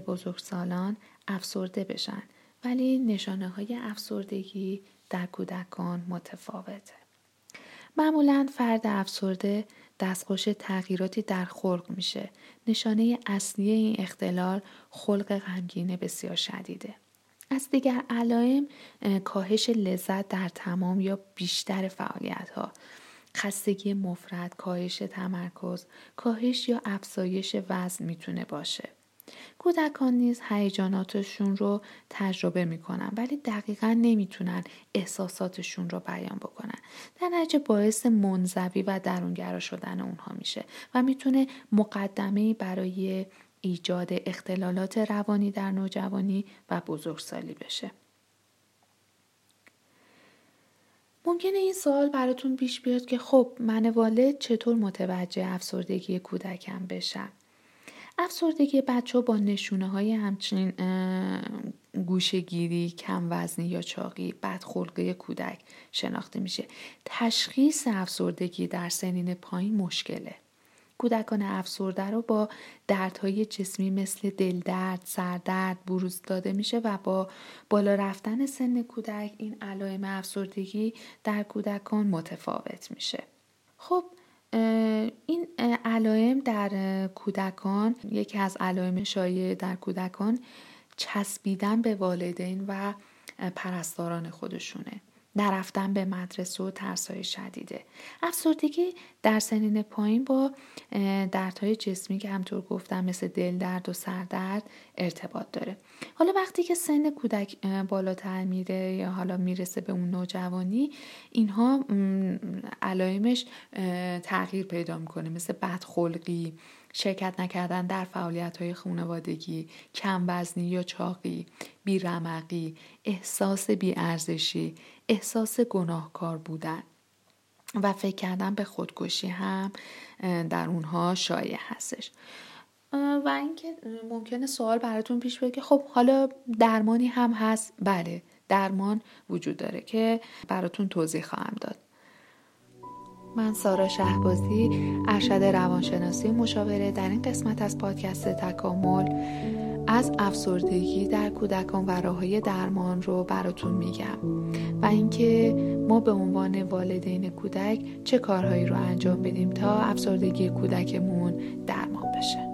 بزرگسالان افسرده بشن ولی نشانه های افسردگی در کودکان متفاوته. معمولا فرد افسرده دستخوش تغییراتی در خلق میشه. نشانه اصلی این اختلال خلق غمگین بسیار شدیده. از دیگر علائم کاهش لذت در تمام یا بیشتر فعالیت ها خستگی مفرد، کاهش تمرکز، کاهش یا افزایش وزن می‌تونه باشه. کودکان نیز هیجاناتشون رو تجربه می‌کنن ولی دقیقا نمی‌تونن احساساتشون رو بیان بکنن. در نتیجه باعث منزوی و درونگرا شدن اونها میشه و می‌تونه مقدمه برای ایجاد اختلالات روانی در نوجوانی و بزرگسالی بشه. ممکنه این سوال براتون پیش بیاد که خب من والد چطور متوجه افسردگی کودکم بشم؟ افسردگی بچه با نشونه های همچنین گوشگیری، کم وزنی یا چاقی، بدخلقه کودک شناخته میشه. تشخیص افسردگی در سنین پایین مشکله. کودکان افسرده رو با دردهای جسمی مثل دلدرد، سردرد بروز داده میشه و با بالا رفتن سن کودک این علائم افسردگی در کودکان متفاوت میشه. خب این علائم در کودکان یکی از علائم شایع در کودکان چسبیدن به والدین و پرستاران خودشونه. نرفتن به مدرسه و ترسای شدیده. افسردگی در سنین پایین با دردهای جسمی که همطور گفتم مثل دل درد و سردرد ارتباط داره. حالا وقتی که سن کودک بالاتر میره یا حالا می‌رسه به اون نوجوانی اینها علائمش تغییر پیدا می‌کنه مثل بدخلقی شرکت نکردن در فعالیت های خانوادگی، کم وزنی یا چاقی، بیرمقی، احساس بیارزشی، احساس گناهکار بودن و فکر کردن به خودکشی هم در اونها شایع هستش. و اینکه ممکنه سوال براتون پیش بیاد که خب حالا درمانی هم هست بله درمان وجود داره که براتون توضیح خواهم داد. من سارا شهبازی ارشد روانشناسی مشاوره در این قسمت از پادکست تکامل از افسردگی در کودکان و راههای درمان رو براتون میگم و اینکه ما به عنوان والدین کودک چه کارهایی رو انجام بدیم تا افسردگی کودکمون درمان بشه.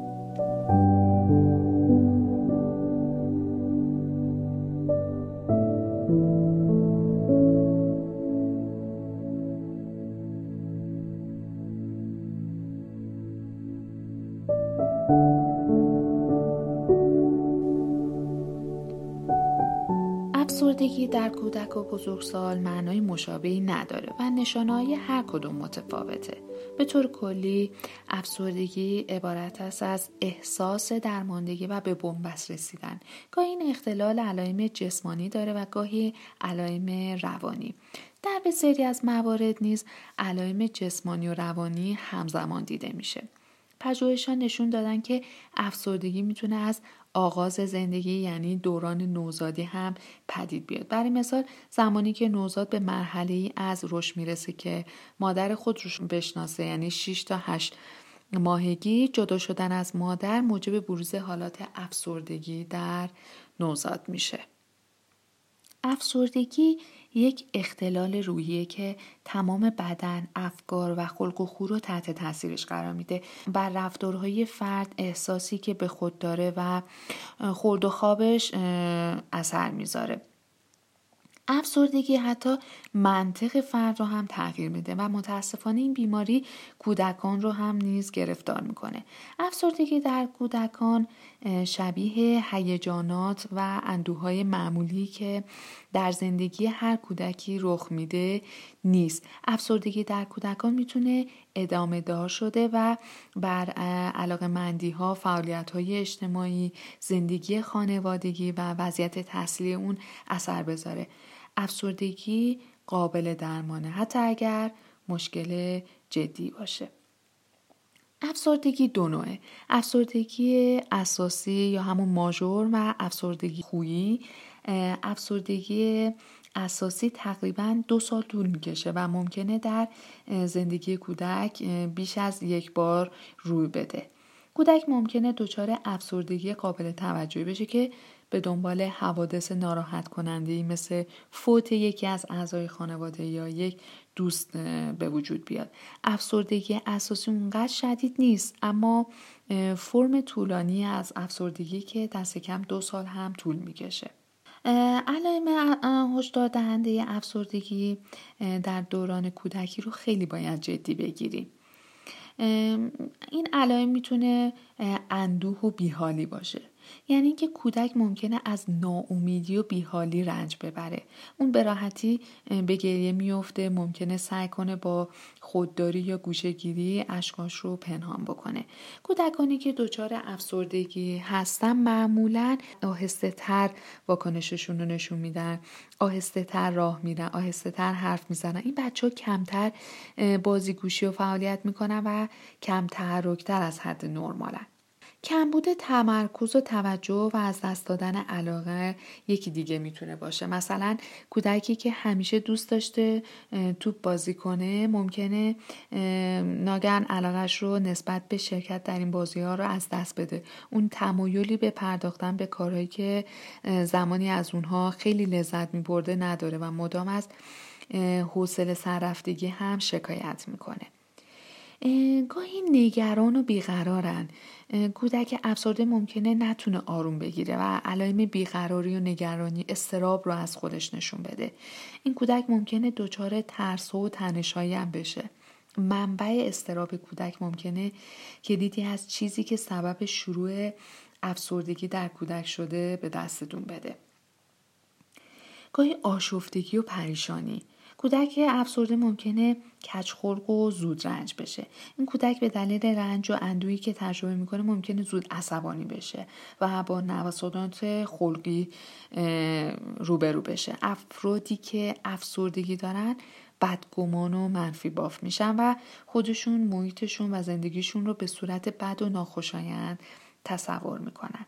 کودک و بزرگسال معنای مشابهی نداره و نشانهای هر کدوم متفاوته. به طور کلی افسردگی عبارت است از احساس درماندگی و به بنبست رسیدن. گاهی این اختلال علائم جسمانی داره و گاهی علائم روانی. در بسیاری از موارد نیز علائم جسمانی و روانی همزمان دیده میشه. پژوهشان نشون دادن که افسردگی می‌تونه از آغاز زندگی یعنی دوران نوزادی هم پدید بیاد. برای مثال زمانی که نوزاد به مرحله ای از رشد می‌رسه که مادر خود رو بشناسه یعنی 6 تا 8 ماهگی جدا شدن از مادر موجب بروز حالات افسردگی در نوزاد میشه. افسردگی یک اختلال روحیه که تمام بدن، افکار و خلق و خو رو تحت تاثیرش قرار میده بر رفتارهای فرد احساسی که به خود داره و خورد و خوابش اثر می‌ذاره. افسردگی حتی منطق فرد رو هم تغییر میده و متاسفانه این بیماری کودکان رو هم نیز گرفتار می‌کنه. افسردگی در کودکان شبیه هیجانات و اندوهای معمولی که در زندگی هر کودکی رخ میده نیست. افسردگی در کودکان می‌تونه ادامه دار شده و بر علاقه مندی ها فعالیت های اجتماعی زندگی خانوادگی و وضعیت تحصیلی اون اثر بذاره. افسردگی قابل درمانه حتی اگر مشکل جدی باشه. افسردگی دو نوعه. افسردگی اساسی یا همون ماژور و افسردگی خویی. افسردگی اساسی تقریبا دو سال طول می‌کشه و ممکنه در زندگی کودک بیش از یک بار روی بده. کودک ممکنه دچار افسردگی قابل توجهی بشه که به دنبال حوادث ناراحت کننده مثل فوت یکی از اعضای خانواده یا یک دوست به وجود بیاد. افسردگی اساسی اونقدر شدید نیست اما فرم طولانی از افسردگی که دست کم دو سال هم طول می‌کشه. علائم هشدار دهنده افسردگی در دوران کودکی رو خیلی باید جدی بگیریم. این علائم می‌تونه اندوه و بیحالی باشه. یعنی اینکه کودک ممکنه از ناامیدی و بیحالی رنج ببره. اون به راحتی به گریه میفته ممکنه سعی کنه با خودداری یا گوشهگیری اشکاش رو پنهان بکنه. کودکانی که دچار افسردگی هستن معمولا آهسته تر واکنششون رو نشون میدن. آهسته تر راه میرن آهسته تر حرف می‌زنن. این بچه ها کمتر بازیگوشی و فعالیت می‌کنن و کم تحرکتر از حد نرمالن. کمبود تمرکز و توجه و از دست دادن علاقه یکی دیگه می‌تونه باشه. مثلا کودکی که همیشه دوست داشته توپ بازی کنه ممکنه ناگهان علاقش رو نسبت به شرکت در این بازی ها رو از دست بده. اون تمایلی به پرداختن به کارهایی که زمانی از اونها خیلی لذت میبرده نداره و مدام از حوصله سررفتگی هم شکایت می‌کنه. گاهی نگران و بیقرارن. کودک افسرده ممکنه نتونه آروم بگیره و علائم بیقراری و نگرانی استراب رو از خودش نشون بده. این کودک ممکنه دچار ترس و تنشایی هم بشه. منبع استراب کودک ممکنه کلیدی از چیزی که سبب شروع افسردگی در کودک شده به دستتون بده. گاهی آشفتگی و پریشانی. کودک افسرده ممکنه کچخلق و زود رنج بشه. این کودک به دلیل رنج و اندویی که تجربه می‌کنه ممکنه زود عصبانی بشه و با نوسانات خلقی روبرو بشه. افرادی که افسردگی دارن بدگمان و منفی باف میشن و خودشون محیطشون و زندگیشون رو به صورت بد و ناخوشایند تصور می‌کنن.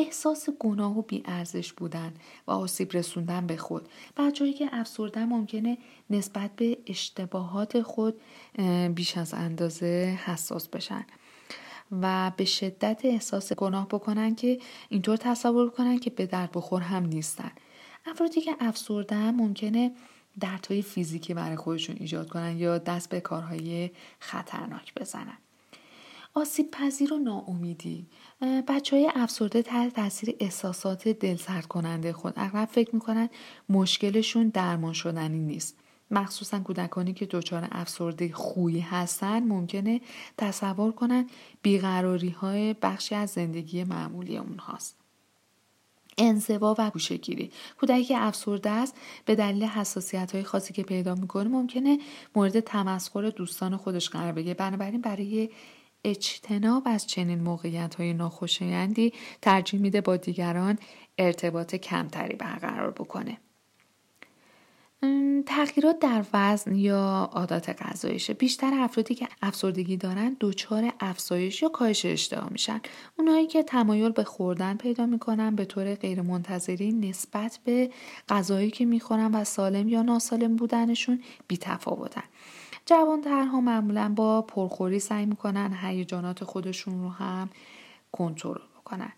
احساس گناه و بیارزش بودن و آسیب رسوندن به خود بچههایی که افسردن ممکنه نسبت به اشتباهات خود بیش از اندازه حساس بشن و به شدت احساس گناه بکنن که اینطور تصور کنن که به درد بخور هم نیستن. افرادی که افسردن ممکنه دردهای فیزیکی برای خودشون ایجاد کنن یا دست به کارهای خطرناک بزنن. آسیب پذیر و ناامیدی. بچه های افسرده تحت تاثیر احساسات دلسرد کننده خود. اغلب فکر می‌کنن مشکلشون درمان شدنی نیست. مخصوصا کودکانی که دچار افسرده خویی هستن ممکنه تصور کنن بیقراری های بخشی از زندگی معمولی اونهاست. انزوا و گوشگیری کودکی که افسرده است به دلیل حساسیت های خاصی که پیدا می‌کنه ممکنه مورد تمسخر دوستان خودش قرار بگیره. بنابراین برای اجتناب از چنین موقعیت های ناخوشایندی ترجیح میده با دیگران ارتباط کمتری برقرار بکنه. تغییرات در وزن یا عادات غذاییشه بیشتر افرادی که افسردگی دارن دچار افزایش یا کاهش اشتها میشن. اونایی که تمایل به خوردن پیدا می‌کنن به طور غیرمنتظری نسبت به غذایی که می‌خورن و سالم یا ناسالم بودنشون بیتفاوتن. جوانترها معمولا با پرخوری سعی می‌کنن هیجانات خودشون رو هم کنترل بکنن.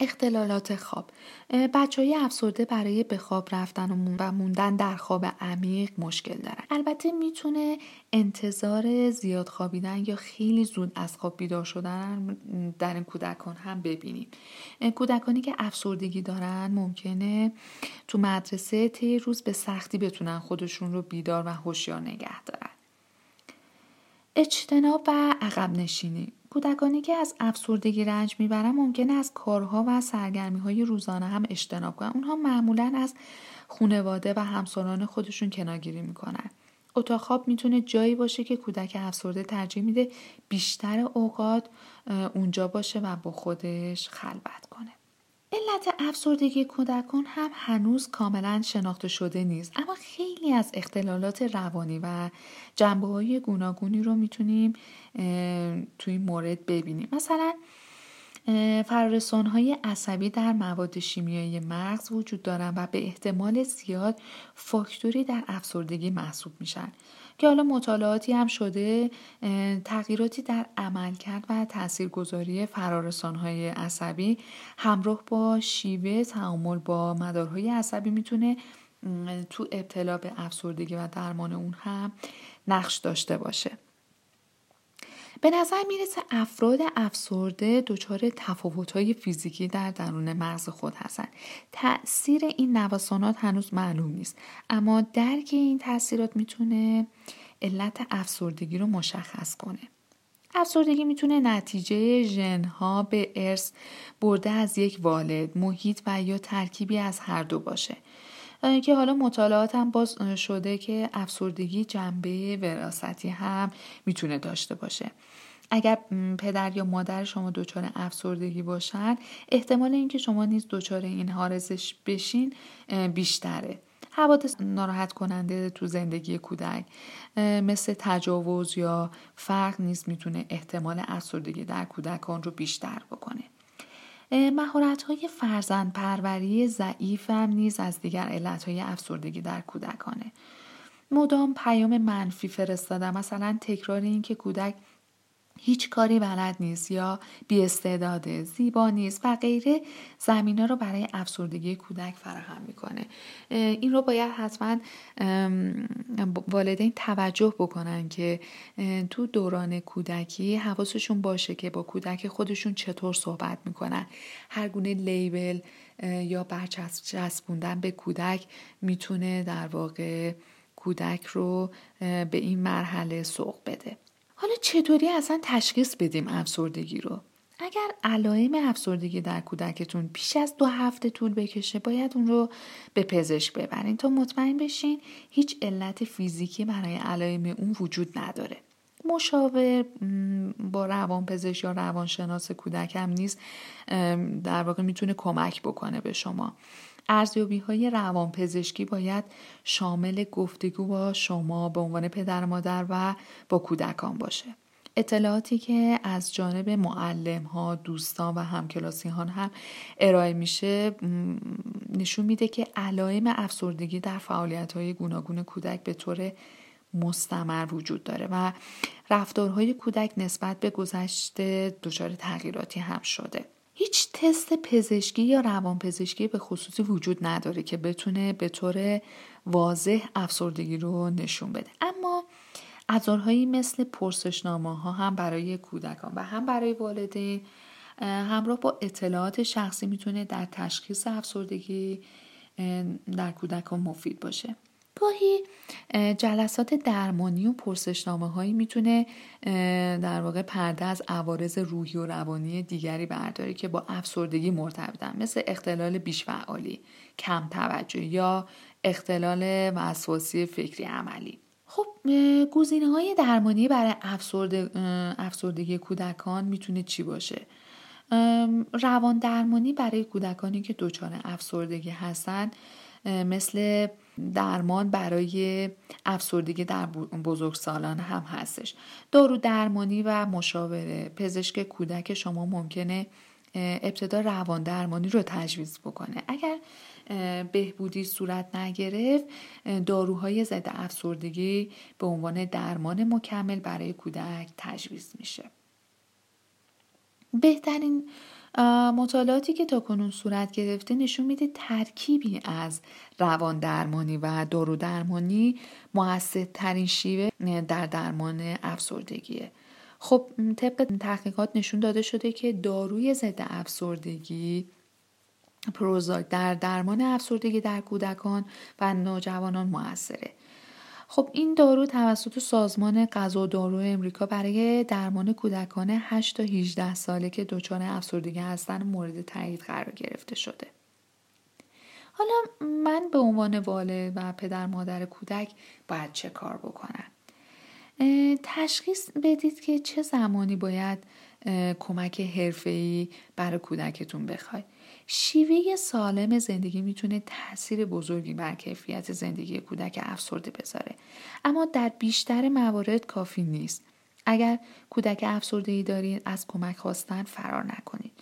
اختلالات خواب. بچه های افسرده برای به خواب رفتن و موندن در خواب عمیق مشکل دارن. البته می‌تونه انتظار زیاد خوابیدن یا خیلی زود از خواب بیدار شدن در این کودکان هم ببینیم. کودکانی که افسردگی دارن ممکنه تو مدرسه طی روز به سختی بتونن خودشون رو بیدار و هوشیار نگه دارن. اجتناب و عقب نشینی کودکانی که از افسردگی رنج می‌برن ممکنه از کارها و سرگرمی های روزانه هم اجتناب کنن. اونها معمولا از خونواده و همسران خودشون کنارگیری می‌کنن. اتاق خواب می‌تونه جایی باشه که کودک افسرده ترجیح میده بیشتر اوقات اونجا باشه و با خودش خلوت کنه. علت افسردگی کودکان هم هنوز کاملا شناخته شده نیست. اما خیلی از اختلالات روانی و جنبه های گوناگونی رو می‌تونیم توی مورد ببینیم. مثلا فرارسان های عصبی در مواد شیمیایی مغز وجود دارند و به احتمال زیاد فاکتوری در افسردگی محسوب میشن که حالا مطالعاتی هم شده تغییراتی در عملکرد و تاثیرگذاری فرارسان های عصبی همراه با شیوه تعامل با مدارهای عصبی می‌تونه تو ابتلا به افسردگی و درمان اون هم نقش داشته باشه به نظر می‌رسه افراد افسرده دچار تفاوت‌های فیزیکی در درون مغز خود هستند. تاثیر این نوسانات هنوز معلوم نیست اما درک این تاثیرات می‌تونه علت افسردگی رو مشخص کنه. افسردگی می‌تونه نتیجه ژنها به ارث برده از یک والد، محیط و یا ترکیبی از هر دو باشه. که حالا مطالعات هم باز شده که افسردگی جنبه وراثتی هم می‌تونه داشته باشه. اگر پدر یا مادر شما دچار افسردگی باشن احتمال اینکه شما نیز دچار این حارزش بشین بیشتره. حوادث ناراحت کننده تو زندگی کودک مثل تجاوز یا فرق نیز می‌تونه احتمال افسردگی در کودکان رو بیشتر بکنه. مهارت های فرزند پروری ضعیف هم نیز از دیگر علت های افسردگی در کودکانه. مدام پیام منفی فرستادن مثلا تکرار این که کودک هیچ کاری بلد نیست یا بیاستعداده زیبا نیست و غیره زمینه رو برای افسردگی کودک فراهم می‌کنه. این رو باید حتما والدین توجه بکنن که تو دوران کودکی حواسشون باشه که با کودک خودشون چطور صحبت می‌کنن. هر گونه لیبل یا برچسبوندن به کودک می‌تونه در واقع کودک رو به این مرحله سوق بده. حالا چطوری اصلا تشخیص بدیم افسردگی رو؟ اگر علائم افسردگی در کودکتون بیش از دو هفته طول بکشه باید اون رو به پزشک ببرین تا مطمئن بشین هیچ علت فیزیکی برای علائم اون وجود نداره. مشاور با روانپزشک یا روانشناس کودک هم نیست در واقع می‌تونه کمک بکنه به شما. ارزیابی های روانپزشکی باید شامل گفتگو با شما به عنوان پدر مادر و با کودکان باشه. اطلاعاتی که از جانب معلم ها دوستان و همکلاسیان هم ارائه میشه نشون میده که علائم افسردگی در فعالیت های گوناگون کودک به طور مستمر وجود داره و رفتارهای کودک نسبت به گذشته دچار تغییراتی هم شده. هیچ تست پزشکی یا روانپزشکی به خصوصی وجود نداره که بتونه به طور واضح افسردگی رو نشون بده. اما ابزارهایی مثل پرسشنامه ها هم برای کودکان و هم برای والدین همراه با اطلاعات شخصی می‌تونه در تشخیص افسردگی در کودکان مفید باشه. گاهی جلسات درمانی و پرسشنامه هایی می‌تونه در واقع پرده از عوارض روحی و روانی دیگری برداره که با افسردگی مرتبطن مثل اختلال بیشفعالی کم توجه یا اختلال وسواسی فکری عملی. خب گزینه های درمانی برای افسردگی کودکان می‌تونه چی باشه؟ روان درمانی برای کودکانی که دچار افسردگی هستن مثل درمان برای افسردگی در بزرگسالان هم هستش. دارو درمانی و مشاوره. پزشک کودک شما ممکنه ابتدا روان درمانی رو تجویز بکنه. اگر بهبودی صورت نگرفت داروهای ضد افسردگی به عنوان درمان مکمل برای کودک تجویز میشه. بهترین مطالعاتی که تاکنون صورت گرفته نشون میده ترکیبی از روان درمانی و دارو درمانی ترین شیوه در درمان افسردگیه. خب طبق تحقیقات نشون داده شده که داروی ضد افسردگی پروزاک در درمان افسردگی در کودکان و نوجوانان موثره خب این دارو توسط سازمان غذا و دارو امریکا برای درمان کودکان 8 تا 18 ساله که دچار افسردگی هستن مورد تایید قرار گرفته شده. حالا من به عنوان والد و پدر مادر کودک باید چه کار بکنم؟ تشخیص بدید که چه زمانی باید کمک حرفه‌ای برای کودکتون بخواید. شیوه سالم زندگی می‌تونه تاثیر بزرگی بر کیفیت زندگی کودک افسرده بذاره. اما در بیشتر موارد کافی نیست. اگر کودک افسرده ای دارید از کمک خواستن فرار نکنید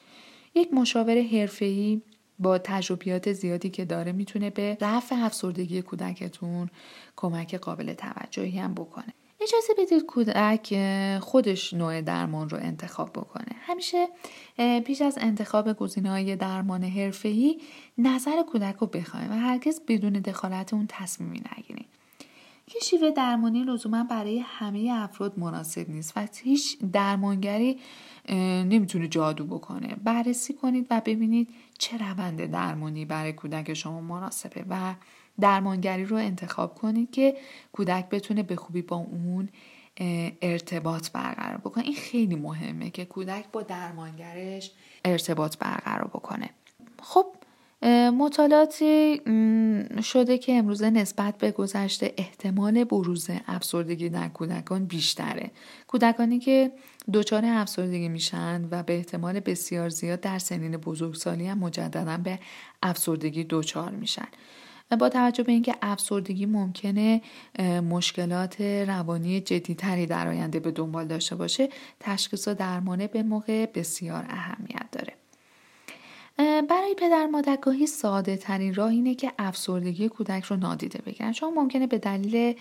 یک مشاور حرفه‌ای با تجربیات زیادی که داره می‌تونه به رفع افسردگی کودکتون کمک قابل توجهی هم بکنه. اجازه بدید کودک خودش نوع درمان رو انتخاب بکنه. همیشه پیش از انتخاب گزینه های درمان حرفه‌ای نظر کودک رو بخوایم و هرگز بدون دخالت اون تصمیمی نگیریم. که شیوه درمانی لزوما برای همه افراد مناسب نیست و هیچ درمانگری نمی‌تونه جادو بکنه. بررسی کنید و ببینید چه روند درمانی برای کودک شما مناسبه و درمانگری رو انتخاب کنید که کودک بتونه به خوبی با اون ارتباط برقرار بکنه. این خیلی مهمه که کودک با درمانگرش ارتباط برقرار بکنه. خب مطالعاتی شده که امروزه نسبت به گذشته احتمال بروز افسردگی در کودکان بیشتره. کودکانی که دچار افسردگی میشن و به احتمال بسیار زیاد در سنین بزرگسالی هم مجددا به افسردگی دچار میشن. با توجه به اینکه افسردگی ممکنه مشکلات روانی جدیتری در آینده به دنبال داشته باشه تشخیص و درمانه به موقع بسیار اهمیت داره. برای پدر مادرگاهی ساده ترین راه اینه که افسردگی کودک رو نادیده بگیرن. شما ممکنه به دلیل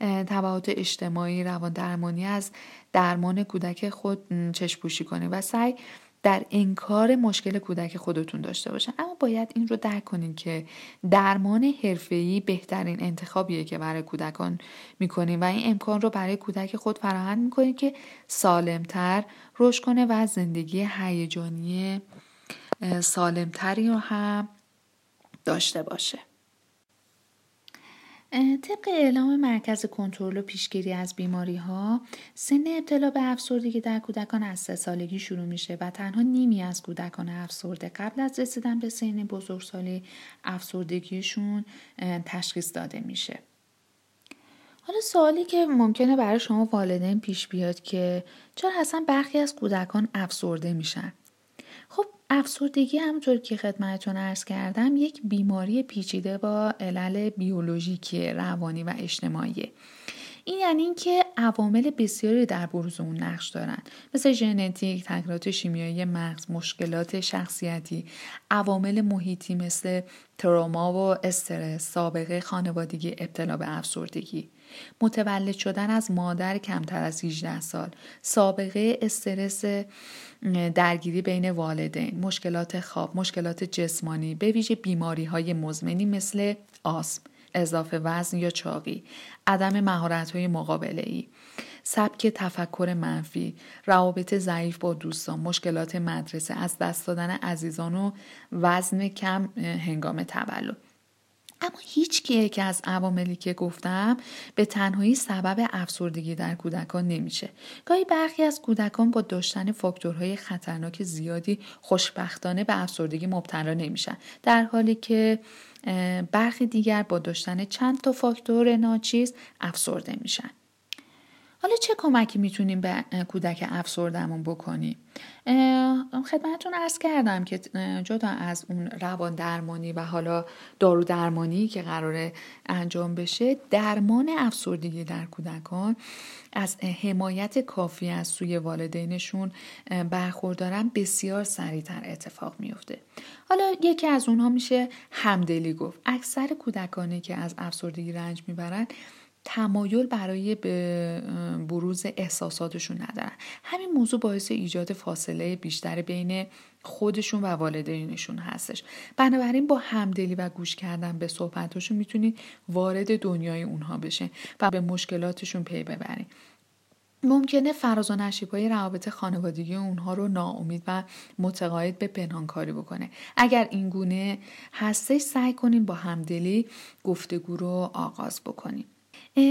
تبعات اجتماعی روان درمانی از درمان کودک خود چشپوشی کنید و سعی در انکار مشکل کودک خودتون داشته باشن. اما باید این رو درک کنید که درمان حرفه‌ای بهترین انتخابیه که برای کودکان می‌کنیم و این امکان رو برای کودک خود فراهم می‌کنید که سالمتر رشد کنه و زندگی هیجانی سالمتری رو هم داشته باشه. طبق اعلام مرکز کنترل و پیشگیری از بیماری ها سن ابتلا به افسردگی در کودکان از سه سالگی شروع میشه و تنها نیمی از کودکان افسرده قبل از رسیدن به سن بزرگسالی افسردگیشون تشخیص داده میشه. حالا سوالی که ممکنه برای شما والدین پیش بیاد که چرا اصلا برخی از کودکان افسرده میشن؟ افسردگی همونطور که خدمتتون ارز کردم یک بیماری پیچیده با علل بیولوژیکی روانی و اجتماعی. این یعنی اینکه عوامل بسیاری در بروز اون نقش دارن. مثل ژنتیک تغییرات شیمیایی مغز مشکلات شخصیتی عوامل محیطی مثل تروما و استرس سابقه خانوادگی ابتلا به افسردگی. متولد شدن از مادر کمتر از 18 سال. سابقه استرس درگیری بین والدین. مشکلات خواب مشکلات جسمانی. به ویژه بیماری های مزمنی مثل آسم اضافه وزن یا چاقی. عدم مهارت های مقابله ای سبک تفکر منفی. روابط ضعیف با دوستان. مشکلات مدرسه. از دست دادن عزیزان و وزن کم هنگام تولد. اما هیچ که از عواملی که گفتم به تنهایی سبب افسردگی در کودکان نمیشه. گاهی برخی از کودکان با داشتن فاکتورهای خطرناک زیادی خوشبختانه به افسردگی مبتلا نمیشن. در حالی که برخی دیگر با داشتن چند تا فاکتور ناچیز افسرده میشن. حالا چه کمکی می‌تونیم به کودک افسردمون بکنیم؟ خدمتتون ارز کردم که جدا از اون روان درمانی و حالا دارو درمانی که قراره انجام بشه درمان افسردگی در کودکان از حمایت کافی از سوی والدینشون برخوردارن بسیار سریعتر اتفاق میفته حالا یکی از اونها میشه همدلی گفت. اکثر کودکانی که از افسردگی رنج می‌برن تمایل برای بروز احساساتشون ندارن. همین موضوع باعث ایجاد فاصله بیشتر بین خودشون و والدینشون هستش. بنابراین با همدلی و گوش کردن به صحبتشون می‌تونید وارد دنیای اونها بشه و به مشکلاتشون پی ببرید ممکنه فراز و های روابط خانوادگی اونها رو ناامید و متقاعد به پنهانکاری بکنه. اگر این گونه هستش سعی کنین با همدلی گفتگو رو آغاز بکنیم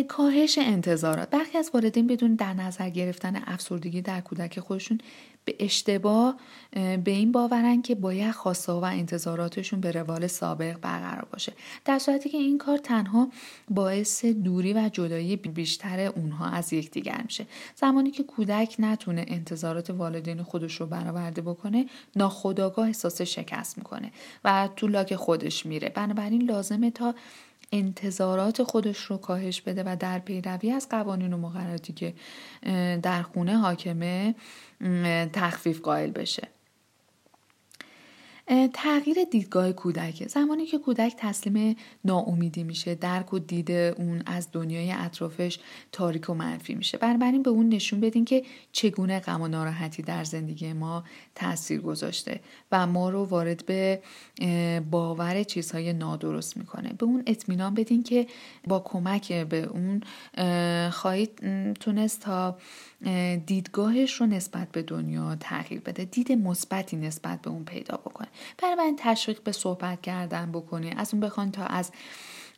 کاهش انتظارات. برخی از والدین بدون در نظر گرفتن افسردگی در کودک خودشون به اشتباه به این باورن که باید خواسته و انتظاراتشون به روال سابق برقرار باشه. در صورتی که این کار تنها باعث دوری و جدایی بیشتر اونها از یکدیگر میشه. زمانی که کودک نتونه انتظارات والدین خودش رو برآورده بکنه ناخداگاه احساس شکست می‌کنه و تو لاک خودش میره. بنابراین لازمه تا انتظارات خودش رو کاهش بده و در پیروی از قوانین و مقرراتی که در خونه حاکمه تخفیف قائل بشه. تغییر دیدگاه کودک زمانی که کودک تسلیم ناامیدی میشه درک و دید اون از دنیای اطرافش تاریک و منفی میشه. بنابراین به اون نشون بدین که چگونه غم و ناراحتی در زندگی ما تاثیر گذاشته و ما رو وارد به باور چیزهای نادرست می‌کنه. به اون اطمینان بدین که با کمک به اون خواهید تونست تا دیدگاهش رو نسبت به دنیا تغییر بده. دید مثبتی نسبت به اون پیدا بکنه. برای تشویق به صحبت کردن بکنی. از اون بخوان تا از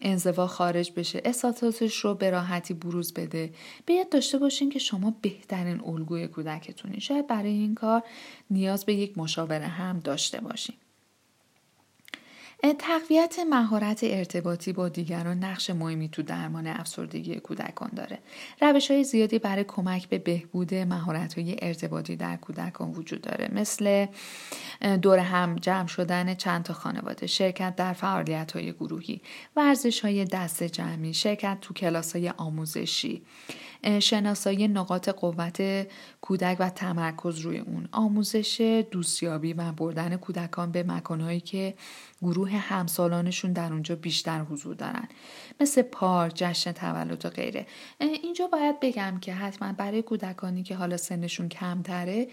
انزوا خارج بشه. احساساتش رو به راحتی بروز بده. بیاد داشته باشین که شما بهترین الگوی کودکتونی شاید برای این کار نیاز به یک مشاوره هم داشته باشین. تقویت مهارت ارتباطی با دیگران نقش مهمی تو درمان افسردگی کودکان داره. روش های زیادی برای کمک به بهبود مهارت های ارتباطی در کودکان وجود داره مثل دور هم جمع شدن چند تا خانواده، شرکت در فعالیت های گروهی، ورزش های دست جمعی، شرکت تو کلاس های آموزشی، شناسایی نقاط قوت کودک و تمرکز روی اون. آموزش دوستیابی و بردن کودکان به مکانهایی که گروه همسالانشون در اونجا بیشتر حضور دارن. مثل پارک جشن تولد و غیره. اینجا باید بگم که حتما برای کودکانی که حالا سنشون کمتره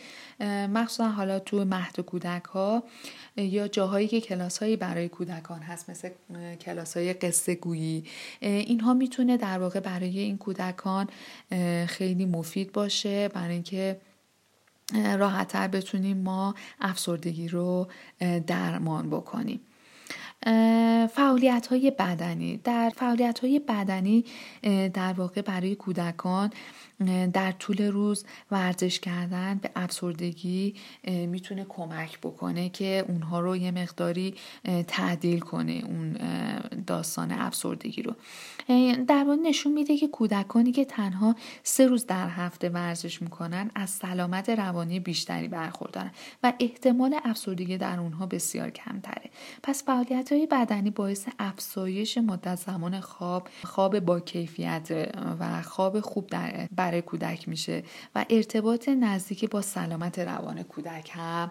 مخصوصا حالا تو مهد کودک ها یا جاهایی که کلاس هایی برای کودکان هست مثل کلاس های قصه گویی اینها می‌تونه در واقع برای این کودکان خیلی مفید باشه برای اینکه راحتتر بتونیم ما افسردگی رو درمان بکنیم. فعالیت های بدنی. در فعالیت های بدنی در واقع برای کودکان در طول روز ورزش کردن به افسردگی می‌تونه کمک بکنه که اونها رو یه مقداری تعدیل کنه اون داستان افسردگی رو. در واقع نشون میده که کودکانی که تنها سه روز در هفته ورزش می‌کنن از سلامت روانی بیشتری برخوردارن و احتمال افسردگی در اونها بسیار کمتره. پس فعالیت های بدنی باعث افزایش مدت زمان خواب خواب با کیفیت و خواب خوب در برای کودک میشه و ارتباط نزدیکی با سلامت روان کودک هم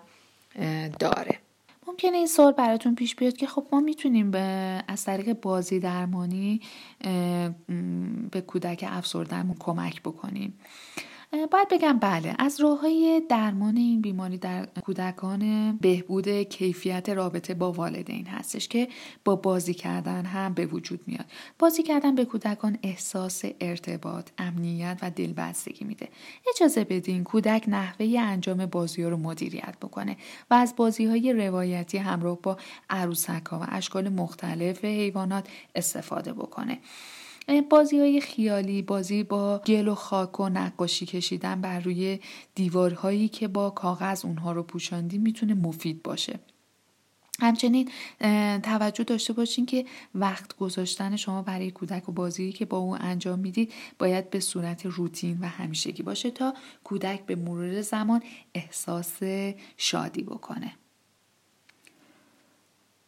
داره. ممکنه این سوال براتون پیش بیاد که خب ما می‌تونیم به از طریق بازی درمانی به کودک افسردهمون کمک بکنیم. باید بگم بله از راه های درمان این بیماری در کودکان بهبود کیفیت رابطه با والدین هستش که با بازی کردن هم به وجود میاد. بازی کردن به کودکان احساس ارتباط امنیت و دلبستگی میده. اجازه بدین کودک نحوه انجام بازی ها رو مدیریت بکنه و از بازی های روایتی همراه با عروسک ها و اشکال مختلف حیوانات استفاده بکنه. بازی های خیالی بازی با گل و خاک و نقاشی کشیدن بر روی دیوارهایی که با کاغذ اونها رو پوشاندی می‌تونه مفید باشه. همچنین توجه داشته باشین که وقت گذاشتن شما برای کودک و بازی که با او انجام می‌دید باید به صورت روتین و همیشگی باشه تا کودک به مرور زمان احساس شادی بکنه.